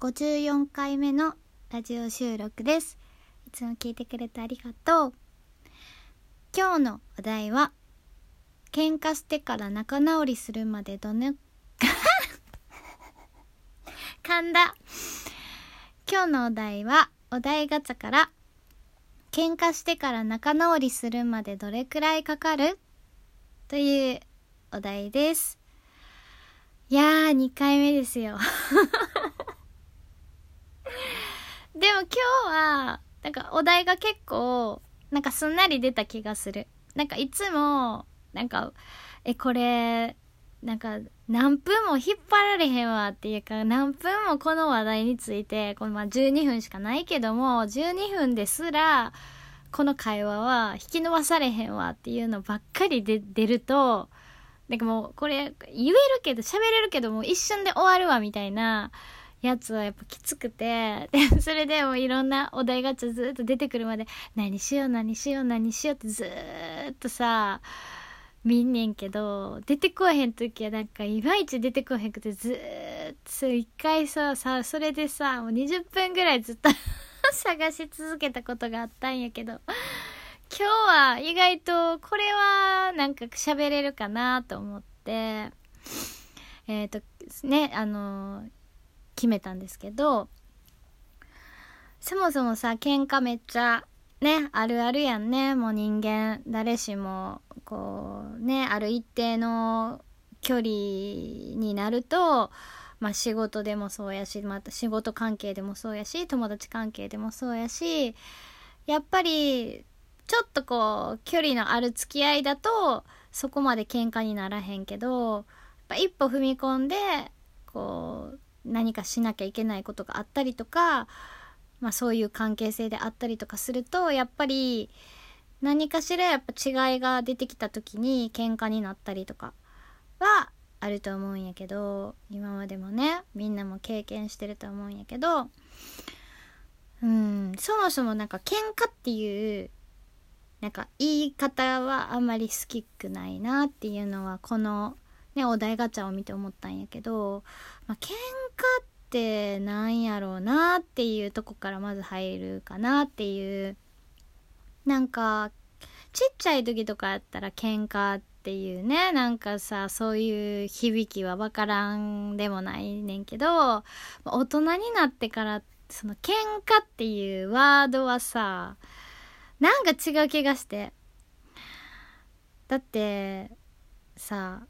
54回目のラジオ収録です。いつも聞いてくれてありがとう。今日のお題は喧嘩してから仲直りするまでどね噛んだ今日のお題はお題ガチャから喧嘩してから仲直りするまでどれくらいかかる？というお題です。いやー2回目ですよ。でも今日はなんかお題が結構なんかすんなり出た気がする。なんかいつもなんかえこれなんか何分も引っ張られへんわっていうか何分もこの話題についてこのまあ12分しかないけども12分ですらこの会話は引き伸ばされへんわっていうのばっかりで出るとなんかもうこれ言えるけど喋れるけども一瞬で終わるわみたいなやつはやっぱきつくて、で、それでもいろんなお題がずっと出てくるまで、何しよう何しよう何しようってずっとさ、見んねんけど、出てこへん時はなんかいまいち出てこへんくてずーっと一回さ、さ、それでさ、もう20分ぐらいずっと 探し続けたことがあったんやけど、今日は意外とこれはなんか喋れるかなと思って、えっ、ー、と、ね、あの決めたんですけどそもそもさ喧嘩めっちゃねあるあるやんね。もう人間誰しもこうねある一定の距離になるとまあ仕事でもそうやしまた仕事関係でもそうやし友達関係でもそうやしやっぱりちょっとこう距離のある付き合いだとそこまで喧嘩にならへんけど一歩踏み込んでこう何かしなきゃいけないことがあったりとか、まあ、そういう関係性であったりとかするとやっぱり何かしらやっぱ違いが出てきた時に喧嘩になったりとかはあると思うんやけど今までもねみんなも経験してると思うんやけどうんそもそもなんか喧嘩っていうなんか言い方はあんまり好きくないなっていうのはこのね、お題ガチャを見て思ったんやけど、まあ、喧嘩ってなんやろうなっていうとこからまず入るかなっていう。なんか、ちっちゃい時とかやったら喧嘩っていうね、なんかさ、そういう響きはわからんでもないねんけど、大人になってから、その喧嘩っていうワードはさ、なんか違う気がして。だって、さ、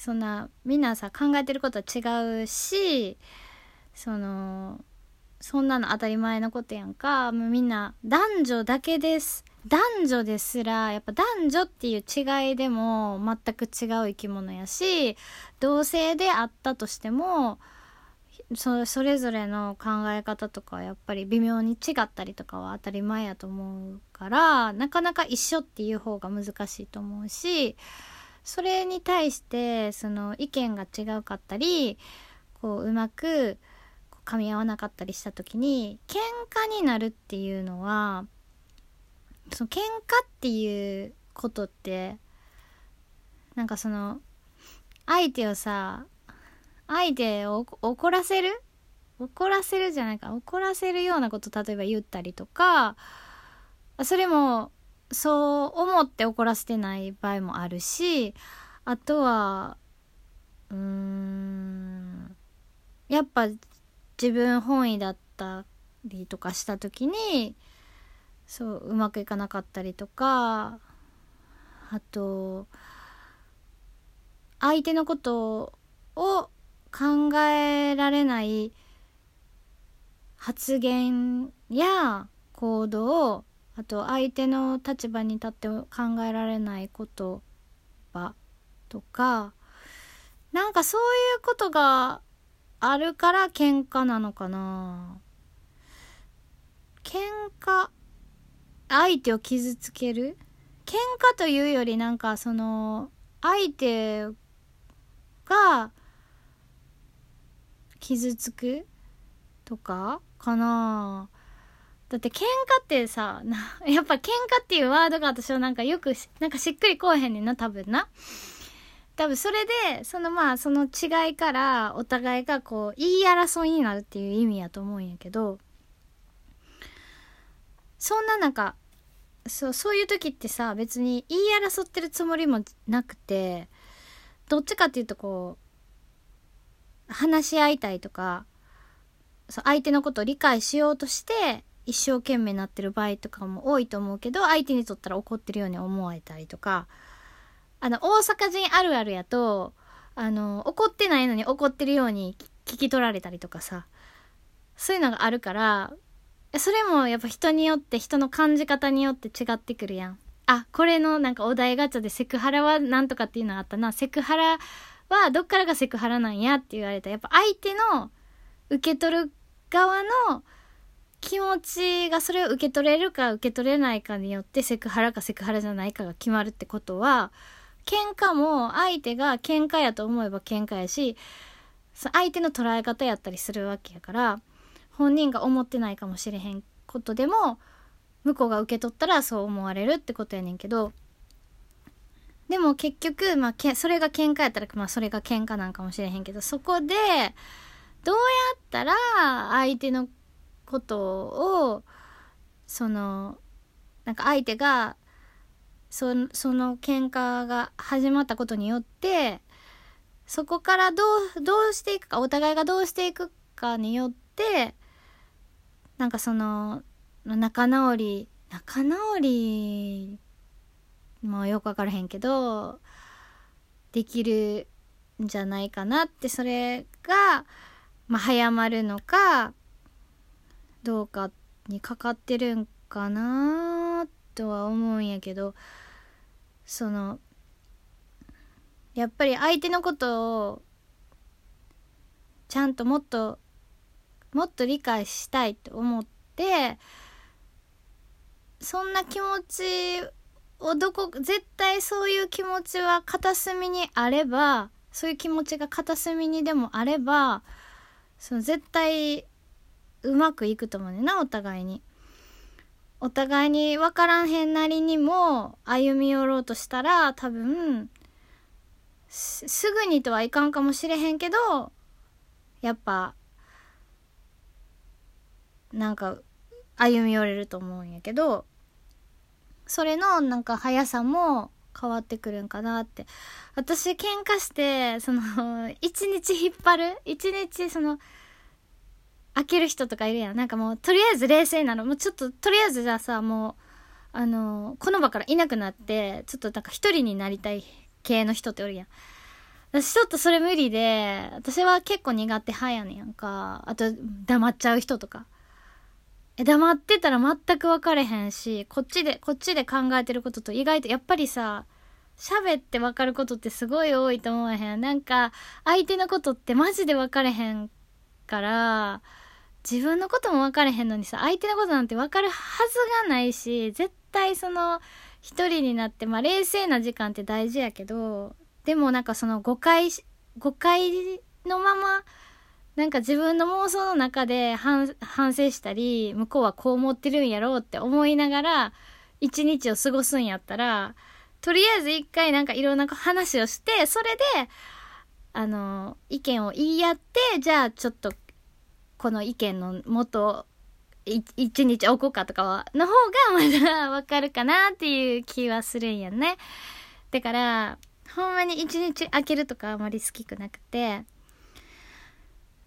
そんなみんなさ考えてることは違うしそのそんなの当たり前のことやんか。もうみんな男女だけです。男女ですらやっぱ男女っていう違いでも全く違う生き物やし同性であったとしてもそそれぞれの考え方とかはやっぱり微妙に違ったりとかは当たり前やと思うからなかなか一緒っていう方が難しいと思うしそれに対してその意見が違うかったりこううまく噛み合わなかったりした時に喧嘩になるっていうのはその喧嘩っていうことってなんかその相手をさ相手を怒らせる？怒らせるじゃないか。怒らせるようなこと例えば言ったりとかそれもそう思って怒らせてない場合もあるしあとはうーんやっぱ自分本位だったりとかした時にそううまくいかなかったりとかあと相手のことを考えられない発言や行動をあと相手の立場に立って考えられない言葉とかなんかそういうことがあるから喧嘩なのかな。喧嘩相手を傷つける？喧嘩というよりなんかその相手が傷つくとかかな。だって喧嘩ってさ、やっぱ喧嘩っていうワードが私はなんかよくなんかしっくりこうへんねんな、多分な。多分それでそのまあその違いからお互いがこう言い争いになるっていう意味やと思うんやけどそんな中そうそういう時ってさ別に言い争ってるつもりもなくてどっちかっていうとこう話し合いたいとかそう相手のことを理解しようとして一生懸命なってる場合とかも多いと思うけど相手にとったら怒ってるように思えたりとかあの大阪人あるあるやとあの怒ってないのに怒ってるように聞き取られたりとかさそういうのがあるからそれもやっぱ人によって人の感じ方によって違ってくるやん。あ、これのなんかお題ガチャでセクハラはなんとかっていうのあったな。セクハラはどっからがセクハラなんやって言われたやっぱ相手の受け取る側の気持ちがそれを受け取れるか受け取れないかによってセクハラかセクハラじゃないかが決まるってことは喧嘩も相手が喧嘩やと思えば喧嘩やし相手の捉え方やったりするわけやから本人が思ってないかもしれへんことでも向こうが受け取ったらそう思われるってことやねんけどでも結局、まあ、けそれが喧嘩やったら、まあ、それが喧嘩なんかもしれへんけどそこでどうやったら相手のことをそのなんか相手がそその喧嘩が始まったことによってそこからどうどうしていくかお互いがどうしていくかによってなんかその仲直り仲直りもよく分からへんけどできるんじゃないかなってそれが、まあ、早まるのかどうかにかかってるんかなとは思うんやけどそのやっぱり相手のことをちゃんともっともっと理解したいと思ってそんな気持ちをどこ絶対そういう気持ちは片隅にあればそういう気持ちが片隅にでもあればその絶対うまくいくと思うねなお互いに。お互いに分からんへんなりにも歩み寄ろうとしたら多分すぐにとはいかんかもしれへんけどやっぱなんか歩み寄れると思うんやけどそれのなんか速さも変わってくるんかなって私喧嘩してその一日引っ張る？一日その開ける人とかいるやん。なんかもうとりあえず冷静なの。もうちょっととりあえずじゃあさもうあのこの場からいなくなってちょっとなんか一人になりたい系の人っておるやん。私ちょっとそれ無理で私は結構苦手派やねんやんか。あと黙っちゃう人とか。黙ってたら全く分かれへんし、こっちで、こっちで考えてることと意外と、やっぱりさ、喋って分かることってすごい多いと思わへん。なんか、相手のことってマジで分かれへんから、自分のことも分かれへんのにさ、相手のことなんて分かるはずがないし、絶対その、一人になって、まあ冷静な時間って大事やけど、でもなんかその誤解、誤解のまま、なんか自分の妄想の中で反省したり向こうはこう思ってるんやろうって思いながら一日を過ごすんやったらとりあえず一回なんかいろんな話をしてそれであの意見を言い合ってじゃあちょっとこの意見の元一日置こうかとかはの方がまだわかるかなっていう気はするんやね。だからほんまに一日空けるとかあまり好きくなくて。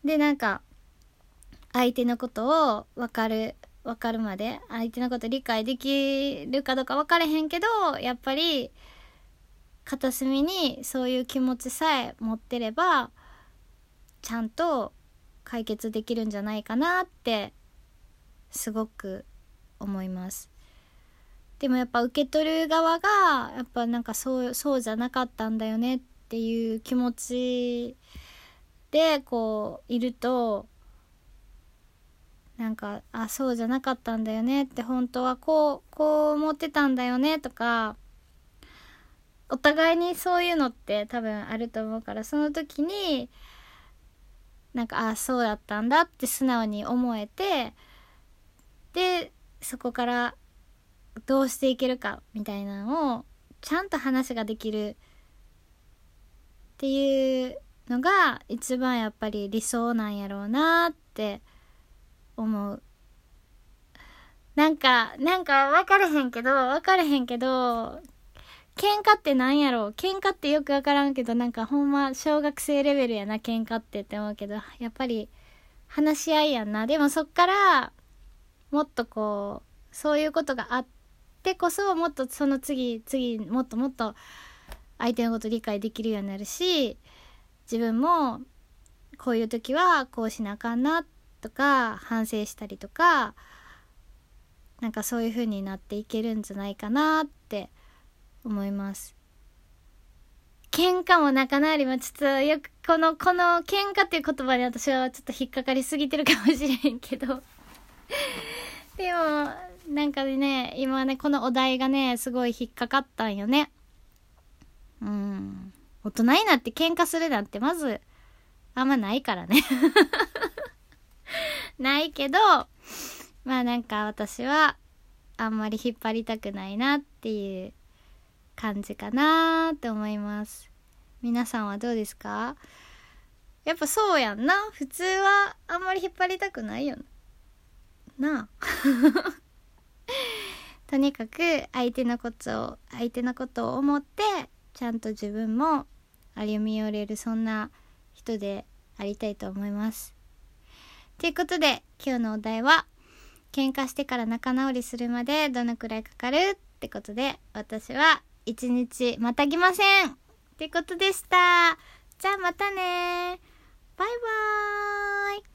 でなんか相手のことを分かる分かるまで相手のこと理解できるかどうか分かれへんけどやっぱり片隅にそういう気持ちさえ持ってればちゃんと解決できるんじゃないかなってすごく思います。でもやっぱ受け取る側がやっぱなんかそうそうじゃなかったんだよねっていう気持ちでこういるとなんかあそうじゃなかったんだよねって本当はこうこう思ってたんだよねとかお互いにそういうのって多分あると思うからその時になんかあそうだったんだって素直に思えてでそこからどうしていけるかみたいなのをちゃんと話ができるっていうのが一番やっぱり理想なんやろうなって思う。なんか、なんか分かれへんけど、分かれへんけど、喧嘩ってなんやろ？う喧嘩ってよく分からんけど、なんかほんま小学生レベルやな、喧嘩ってって思うけど、やっぱり話し合いやんな。でもそっから、もっとこう、そういうことがあってこそ、もっとその次、次、もっともっと相手のこと理解できるようになるし、自分もこういう時はこうしなあかんなとか反省したりとかなんかそういう風になっていけるんじゃないかなって思います。喧嘩も仲直りもちょっとよくこのこの喧嘩っていう言葉に私はちょっと引っかかりすぎてるかもしれんけど。でもなんかね今ねこのお題がねすごい引っかかったんよね。うん。大人になって喧嘩するなんてまずあんまないからね。ないけど、まあなんか私はあんまり引っ張りたくないなっていう感じかなって思います。皆さんはどうですか？やっぱそうやんな。普通はあんまり引っ張りたくないよな。あ。とにかく相手のことを、相手のことを思って、ちゃんと自分も歩み寄れるそんな人でありたいと思います。ということで今日のお題は喧嘩してから仲直りするまでどのくらいかかる？ってことで私は一日またぎません。ってことでした。じゃあまたね。バイバーイ。